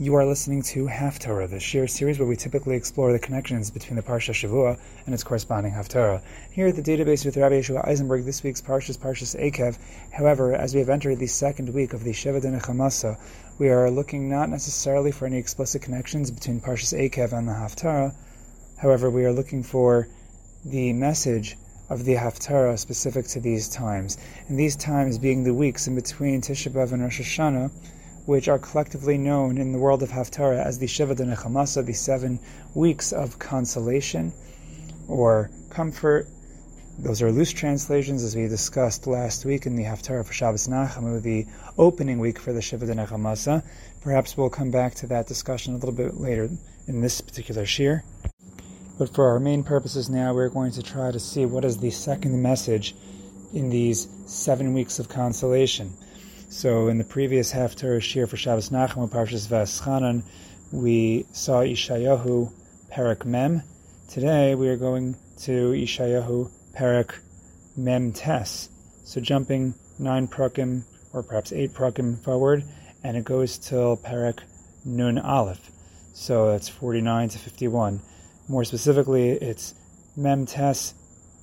You are listening to Haftarah, the shiur series where we typically explore the connections between the Parsha Shavua and its corresponding Haftarah. Here at the database with Rabbi Yeshua Eisenberg, this week's Parsha is Parshas Ekev. However, as we have entered the second week of the Sheva Chamasa, we are looking not necessarily for any explicit connections between Parshas Ekev and the Haftarah. However, we are looking for the message of the Haftarah specific to these times. And these times being the weeks in between Tisha B'Av and Rosh Hashanah, which are collectively known in the world of Haftarah as the Shiva de Nechamasa, the seven weeks of consolation or comfort. Those are loose translations, as we discussed last week in the Haftarah for Shabbos Nachamu, the opening week for the Shiva de Nechamasa. Perhaps we'll come back to that discussion a little bit later in this particular shiur. But for our main purposes now, we're going to try to see what is the second message in these seven weeks of consolation. So in the previous Haftarah Shiur for Shabbos Nachamu, Parshas V'aschanan, we saw Ishayahu Perak Mem. Today we are going to Ishayahu Perak Mem Tes. So jumping nine prakim, or perhaps eight prakim forward, and it goes till Perak Nun Aleph. So that's 49 to 51. More specifically, it's Mem Tes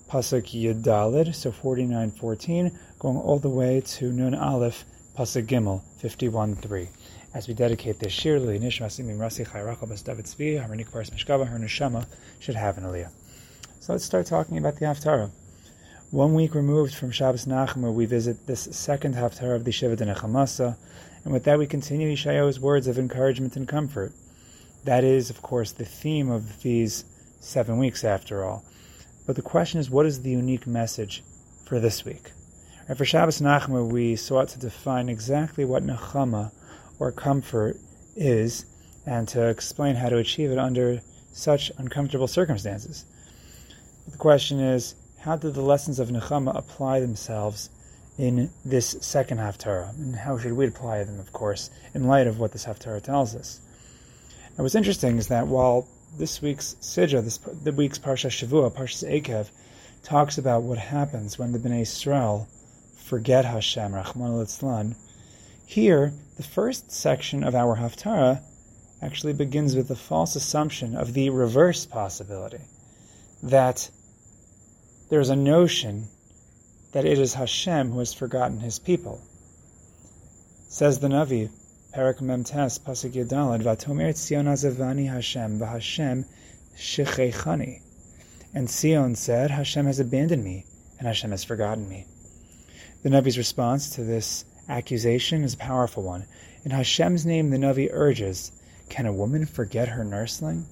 Pasuk Yud Daled, so 49.14, going all the way to Nun Aleph Pasuk Gimel, 51.3. As we dedicate this shiur, Li Nishmas Imim Rasi Chayrachal Bas David Tzvi, Baris Mishkava, her neshama should have an aliyah. So let's start talking about the Haftarah. One week removed from Shabbos Nachamu, we visit this second Haftarah of the Shiva de Nechamasa, and with that we continue Yeshayahu's words of encouragement and comfort. That is, of course, the theme of these seven weeks, after all. But the question is, what is the unique message for this week? And for Shabbos Nachamu, we sought to define exactly what Nechama, or comfort, is, and to explain how to achieve it under such uncomfortable circumstances. But The question is, how did the lessons of Nechama apply themselves in this second Haftarah? And how should we apply them, of course, in light of what this Haftarah tells us? And what's interesting is that while this week's Sidra, this the week's Parsha Shavua, Parsha Ekev, talks about what happens when the Bnei Israel forget Hashem, Rahman al Here, the first section of our Haftarah actually begins with the false assumption of the reverse possibility that there's a notion that it is Hashem who has forgotten his people. Says the Navi, Parak Memtes, Pasuk Yud Daled, Vatomer Tzion Azavani Hashem, V'Hashem Shechechani. And Sion said, Hashem has abandoned me, and Hashem has forgotten me. The Navi's response to this accusation is a powerful one. In Hashem's name, the Navi urges, Can a woman forget her nursling?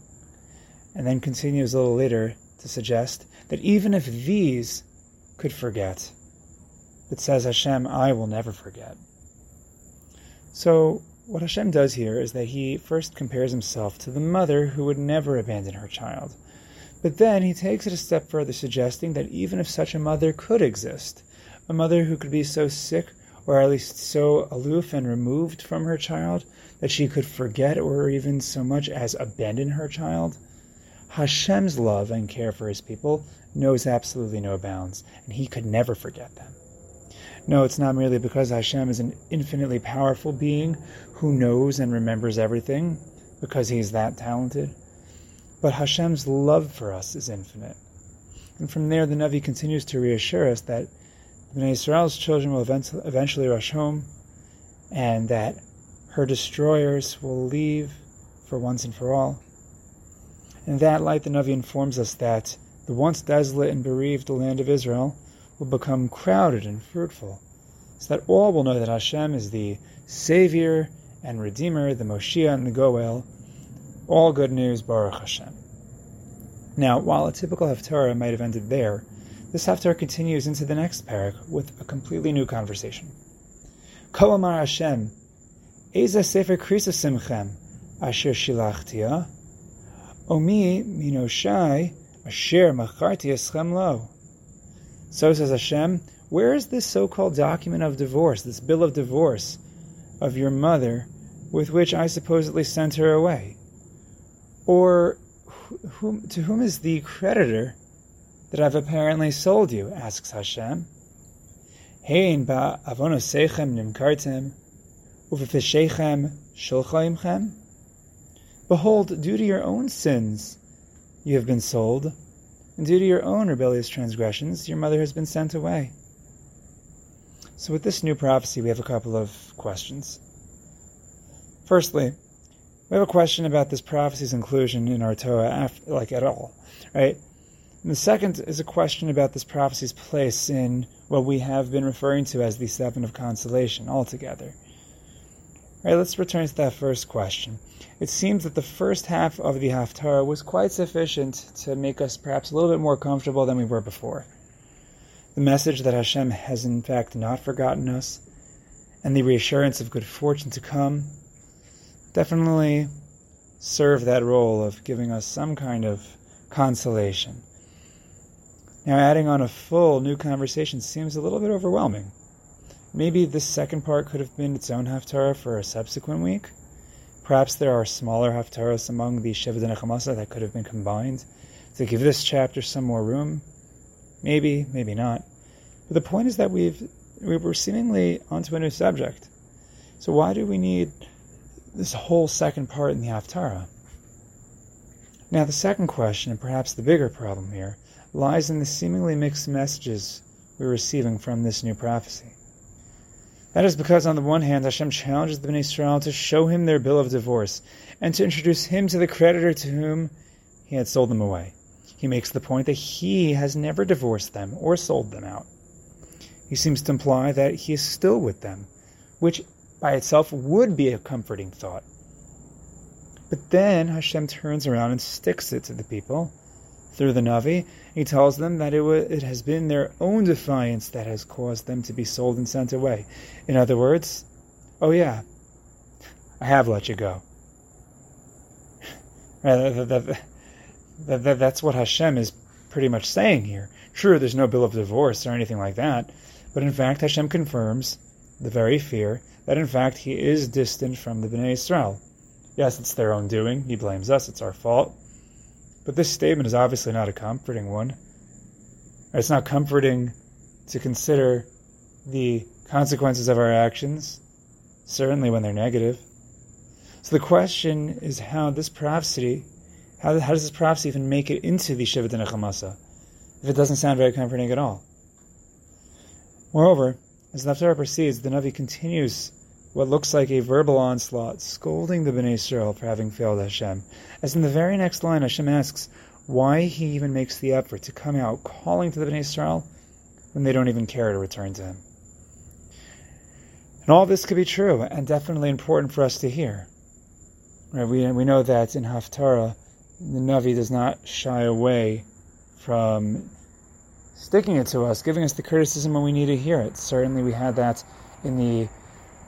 And then continues a little later to suggest that even if these could forget, it says Hashem, I will never forget. So, what Hashem does here is that he first compares himself to the mother who would never abandon her child. But then he takes it a step further, suggesting that even if such a mother could exist, a mother who could be so sick or at least so aloof and removed from her child that she could forget or even so much as abandon her child? Hashem's love and care for his people knows absolutely no bounds, and he could never forget them. No, it's not merely because Hashem is an infinitely powerful being who knows and remembers everything, because he's that talented, but Hashem's love for us is infinite. And from there, the Navi continues to reassure us that Bnei Israel's children will eventually rush home, and that her destroyers will leave for once and for all. In that light, the Navi informs us that the once desolate and bereaved land of Israel will become crowded and fruitful, so that all will know that Hashem is the Savior and Redeemer, the Moshiach and the Goel. All good news, Baruch Hashem. Now, while a typical Haftarah might have ended there, this Haftarah continues into the next parak with a completely new conversation. Kol Amar Hashem, Eza Sefer Krisa Simchem, Asher Shilachtia, Omi Minoshai, Asher Macharti Eschem Lo. So says Hashem, where is this so-called document of divorce, this bill of divorce of your mother, with which I supposedly sent her away? Or whom, to whom is the creditor that I've apparently sold you? asks Hashem. Hein ba avonosechem nimkartem, uvefeshechem shulchaimchem. Behold, due to your own sins you have been sold, and due to your own rebellious transgressions your mother has been sent away. So, with this new prophecy, we have a couple of questions. Firstly, we have a question about this prophecy's inclusion in our Torah, like at all, right? And the second is a question about this prophecy's place in what we have been referring to as the seven of consolation altogether. Right, let's return to that first question. It seems that the first half of the Haftarah was quite sufficient to make us perhaps a little bit more comfortable than we were before. The message that Hashem has in fact not forgotten us, and the reassurance of good fortune to come, definitely serve that role of giving us some kind of consolation. Now, adding on a full new conversation seems a little bit overwhelming. Maybe this second part could have been its own Haftarah for a subsequent week. Perhaps there are smaller Haftarahs among the Sheva Nechamasa that could have been combined to give this chapter some more room. Maybe, maybe not. But the point is that we've we were seemingly onto a new subject. So why do we need this whole second part in the Haftarah? Now, the second question, and perhaps the bigger problem here, lies in the seemingly mixed messages we're receiving from this new prophecy. That is because, on the one hand, Hashem challenges the Bnei Israel to show him their bill of divorce and to introduce him to the creditor to whom he had sold them away. He makes the point that he has never divorced them or sold them out. He seems to imply that he is still with them, which by itself would be a comforting thought. But then Hashem turns around and sticks it to the people through the Navi. He tells them that it, w- it has been their own defiance that has caused them to be sold and sent away. In other words, oh yeah, I have let you go. That, that, that, That's what Hashem is pretty much saying here. True, there's no bill of divorce or anything like that, but in fact, Hashem confirms the very fear that in fact he is distant from the Bnei Israel. Yes, it's their own doing. He blames us. It's our fault. But this statement is obviously not a comforting one. It's not comforting to consider the consequences of our actions, certainly when they're negative. So the question is how this prophecy, how, how does this prophecy even make it into the Shivat Nechamasa, if it doesn't sound very comforting at all? Moreover, as the Haftarah proceeds, the Navi continues what looks like a verbal onslaught, scolding the Bnei Israel for having failed Hashem. As in the very next line, Hashem asks why he even makes the effort to come out calling to the Bnei Israel when they don't even care to return to him. And all this could be true and definitely important for us to hear. Right? We, we know that in Haftarah, the Navi does not shy away from sticking it to us, giving us the criticism when we need to hear it. Certainly, we had that in the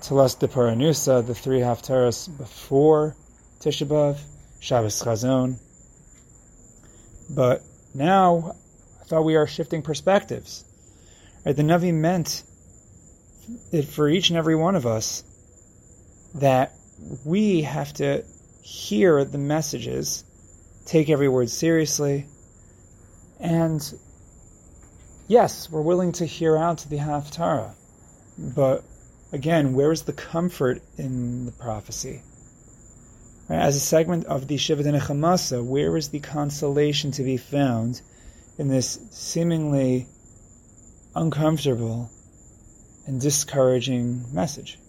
Telas de Paranusa, the three Haftarahs before Tisha B'Av, Shabbos Chazon. But now, I thought we are shifting perspectives. Right? The Navi meant it for each and every one of us that we have to hear the messages, take every word seriously, and yes, we're willing to hear out the Haftarah, but again, where is the comfort in the prophecy? As a segment of the Shiva Nechamasa, where is the consolation to be found in this seemingly uncomfortable and discouraging message?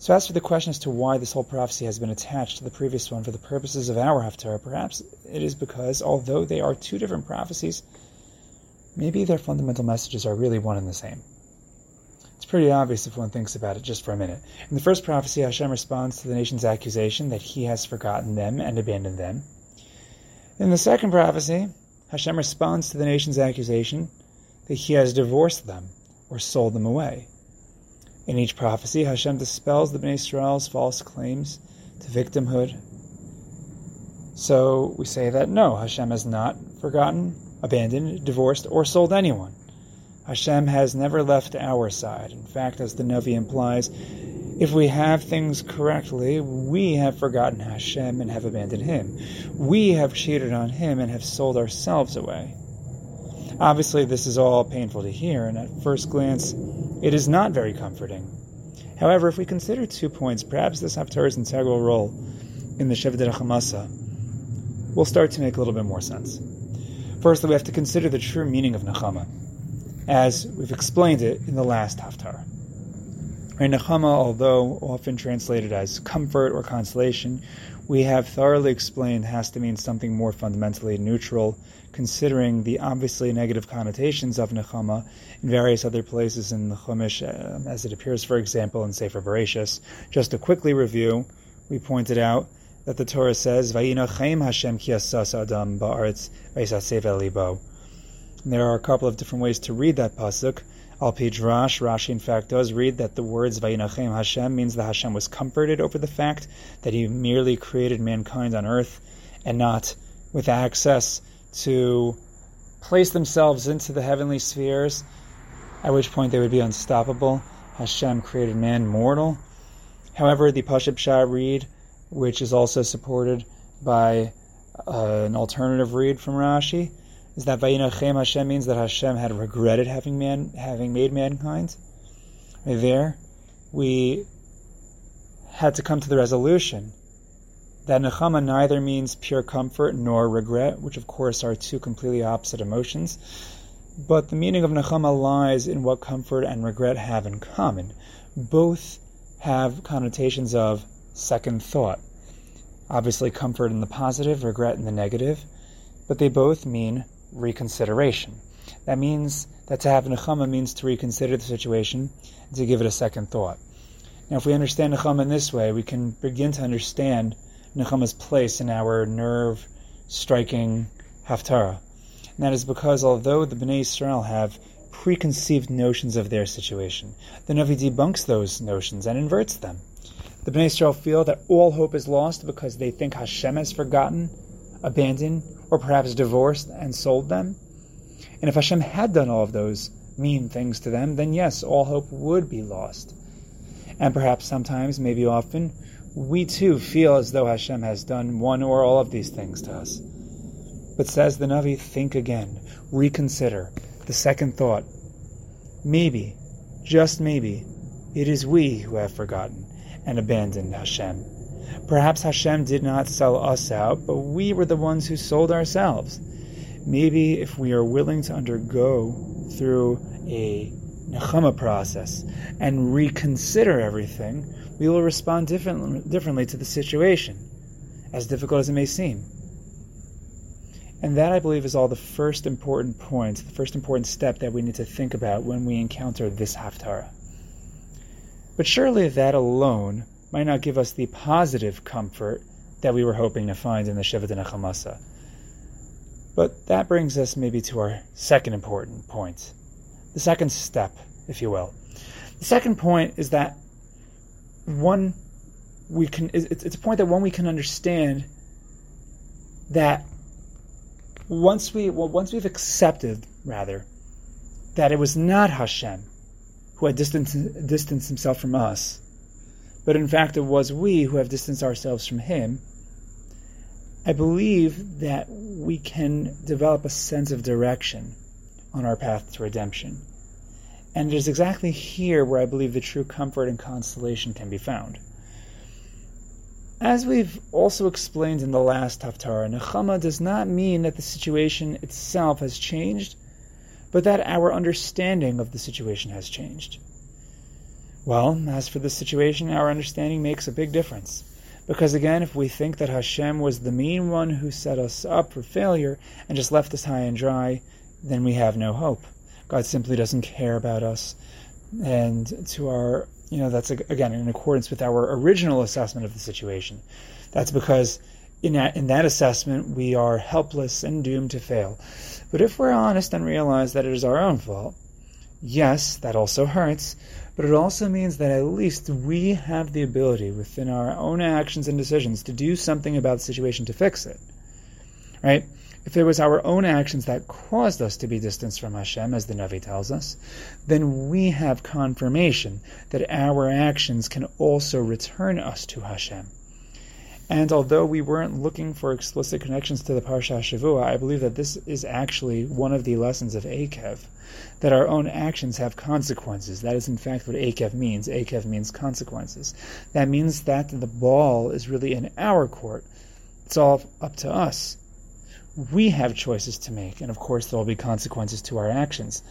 So, as for the question as to why this whole prophecy has been attached to the previous one for the purposes of our Haftarah, perhaps it is because, although they are two different prophecies, maybe their fundamental messages are really one and the same. Pretty obvious if one thinks about it just for a minute. In the first prophecy, Hashem responds to the nation's accusation that he has forgotten them and abandoned them. In the second prophecy, Hashem responds to the nation's accusation that he has divorced them or sold them away. In each prophecy, Hashem dispels the Bnei Israel's false claims to victimhood. So we say that no, Hashem has not forgotten abandoned, divorced, or sold anyone. Hashem has never left our side. In fact, as the Navi implies, if we have things correctly, we have forgotten Hashem and have abandoned Him. We have cheated on Him and have sold ourselves away. Obviously, this is all painful to hear, and at first glance, it is not very comforting. However, if we consider two points, perhaps this Haftarah's integral role in the Shevet Nechemasa will start to make a little bit more sense. Firstly, we have to consider the true meaning of Nechama, as we've explained it in the last Haftarah. Right, Nechama, although often translated as comfort or consolation, we have thoroughly explained has to mean something more fundamentally neutral, considering the obviously negative connotations of Nechama in various other places in the Chumash, uh, as it appears, for example, in Sefer Bereshis. Just to quickly review, we pointed out that the Torah says, "Vayinachem Hashem ki adam ba'aretz libo." There are a couple of different ways to read that pasuk. Al Pidrash, Rashi in fact does read that the words Vayinachem Hashem means that Hashem was comforted over the fact that He merely created mankind on earth and not with access to place themselves into the heavenly spheres, at which point they would be unstoppable. Hashem created man mortal. However, the pashut pshat read, which is also supported by uh, an alternative read from Rashi, is that Vayinachem Hashem means that Hashem had regretted having man having made mankind. Right there, we had to come to the resolution that Nechama neither means pure comfort nor regret, which of course are two completely opposite emotions. But the meaning of Nechama lies in what comfort and regret have in common. Both have connotations of second thought. Obviously, comfort in the positive, regret in the negative, but they both mean reconsideration. That means that to have nechama means to reconsider the situation and to give it a second thought. Now, if we understand nechama in this way, we can begin to understand nechama's place in our nerve striking haftarah. And that is because although the Bnei Israel have preconceived notions of their situation, the Navi debunks those notions and inverts them. The Bnei Israel feel that all hope is lost because they think Hashem has forgotten, abandoned, or perhaps divorced and sold them? And if Hashem had done all of those mean things to them, then yes, all hope would be lost. And perhaps sometimes, maybe often, we too feel as though Hashem has done one or all of these things to us. But says the Navi, think again, reconsider, the second thought. Maybe, just maybe, it is we who have forgotten and abandoned Hashem. Perhaps Hashem did not sell us out, but we were the ones who sold ourselves. Maybe if we are willing to undergo through a nechama process and reconsider everything, we will respond different, differently to the situation, as difficult as it may seem. And that, I believe, is all the first important point, the first important step that we need to think about when we encounter this Haftarah. But surely that alone might not give us the positive comfort that we were hoping to find in the Shevet Nechemasa. But that brings us maybe to our second important point, the second step, if you will. The second point is that one we can it's, it's a point that one we can understand that once we well, once we've accepted rather that it was not Hashem who had distanced, distanced himself from us, but in fact it was we who have distanced ourselves from Him, I believe that we can develop a sense of direction on our path to redemption. And it is exactly here where I believe the true comfort and consolation can be found. As we've also explained in the last Haftarah, Nechama does not mean that the situation itself has changed, but that our understanding of the situation has changed. Well, as for this situation, our understanding makes a big difference. Because again, if we think that Hashem was the mean one who set us up for failure and just left us high and dry, then we have no hope. God simply doesn't care about us. And to our, you know, that's again in accordance with our original assessment of the situation. That's because in that, in that assessment, we are helpless and doomed to fail. But if we're honest and realize that it is our own fault, yes, that also hurts, but it also means that at least we have the ability within our own actions and decisions to do something about the situation to fix it. Right? If it was our own actions that caused us to be distanced from Hashem, as the Navi tells us, then we have confirmation that our actions can also return us to Hashem. And although we weren't looking for explicit connections to the Parsha Shavua, I believe that this is actually one of the lessons of Akev, that our own actions have consequences. That is in fact what Akev means. Akev means consequences. That means that the ball is really in our court. It's all up to us. We have choices to make, and of course there will be consequences to our actions.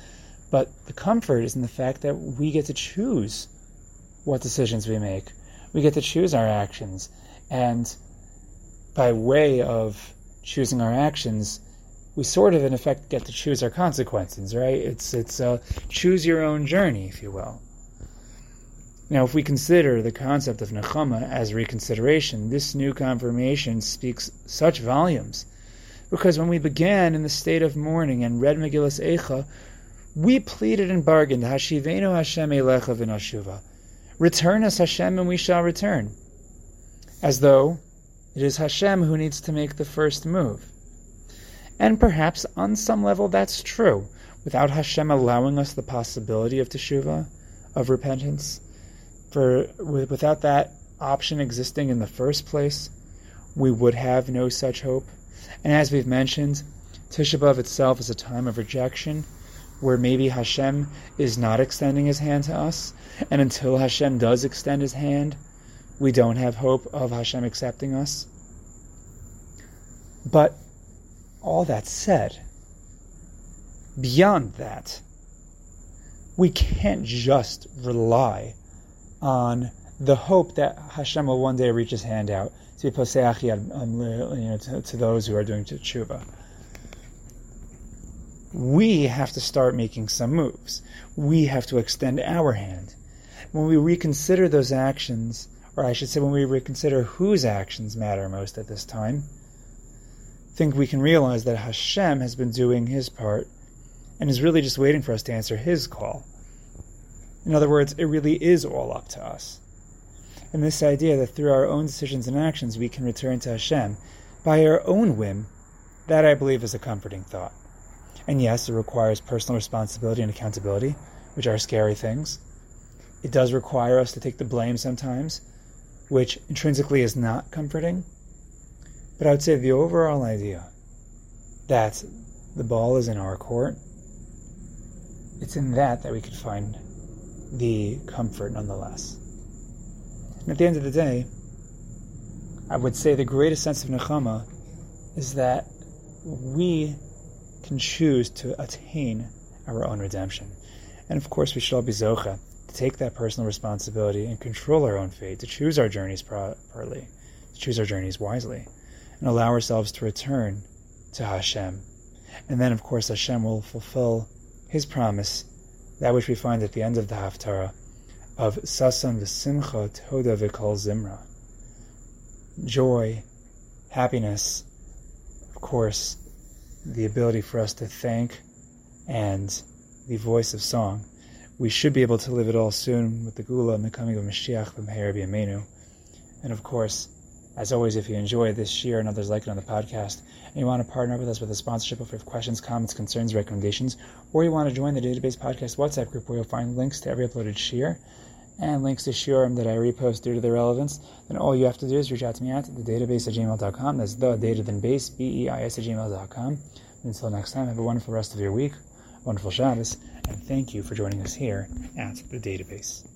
But the comfort is in the fact that we get to choose what decisions we make. We get to choose our actions and by way of choosing our actions, we sort of, in effect, get to choose our consequences, right? It's it's a choose your own journey, if you will. Now, if we consider the concept of nechama as reconsideration, this new confirmation speaks such volumes, because when we began in the state of mourning and read Megillas Eicha, we pleaded and bargained, Hashivenu Hashem Elecha v'nashuva. Return us, Hashem, and we shall return as though it is Hashem who needs to make the first move. And perhaps on some level that's true, without Hashem allowing us the possibility of teshuvah, of repentance. For without that option existing in the first place, we would have no such hope. And as we've mentioned, Tisha itself is a time of rejection, where maybe Hashem is not extending His hand to us, and until Hashem does extend His hand, we don't have hope of Hashem accepting us. But all that said, beyond that, we can't just rely on the hope that Hashem will one day reach His hand out to, um, to, to those who are doing tshuva. We have to start making some moves. We have to extend our hand. When we reconsider those actions, or I should say, when we reconsider whose actions matter most at this time, think we can realize that Hashem has been doing his part and is really just waiting for us to answer his call. In other words, it really is all up to us. And this idea that through our own decisions and actions we can return to Hashem by our own whim, that I believe is a comforting thought. And yes, it requires personal responsibility and accountability, which are scary things. It does require us to take the blame sometimes, which intrinsically is not comforting. But I would say the overall idea that the ball is in our court, it's in that that we could find the comfort nonetheless. And at the end of the day, I would say the greatest sense of nechama is that we can choose to attain our own redemption. And of course, we should all be zocha take that personal responsibility and control our own fate, to choose our journeys properly, to choose our journeys wisely, and allow ourselves to return to Hashem. And then, of course, Hashem will fulfill His promise, that which we find at the end of the Haftarah, of Sasson v'simcha toda v'kol zimra. Joy, happiness, of course, the ability for us to thank and the voice of song we should be able to live it all soon with the Geula and the coming of Mashiach Bimheira B'Yameinu. And of course, as always, if you enjoy this share and others like it on the podcast, and you want to partner with us with a sponsorship, if you have questions, comments, concerns, recommendations, or you want to join the Database Podcast WhatsApp group where you'll find links to every uploaded share and links to shiurim that I repost due to their relevance, then all you have to do is reach out to me at the database at gmail.com. That's the data then base, B-E-I-S at gmail.com. Until next time, have a wonderful rest of your week, wonderful Shabbos, and thank you for joining us here at the database.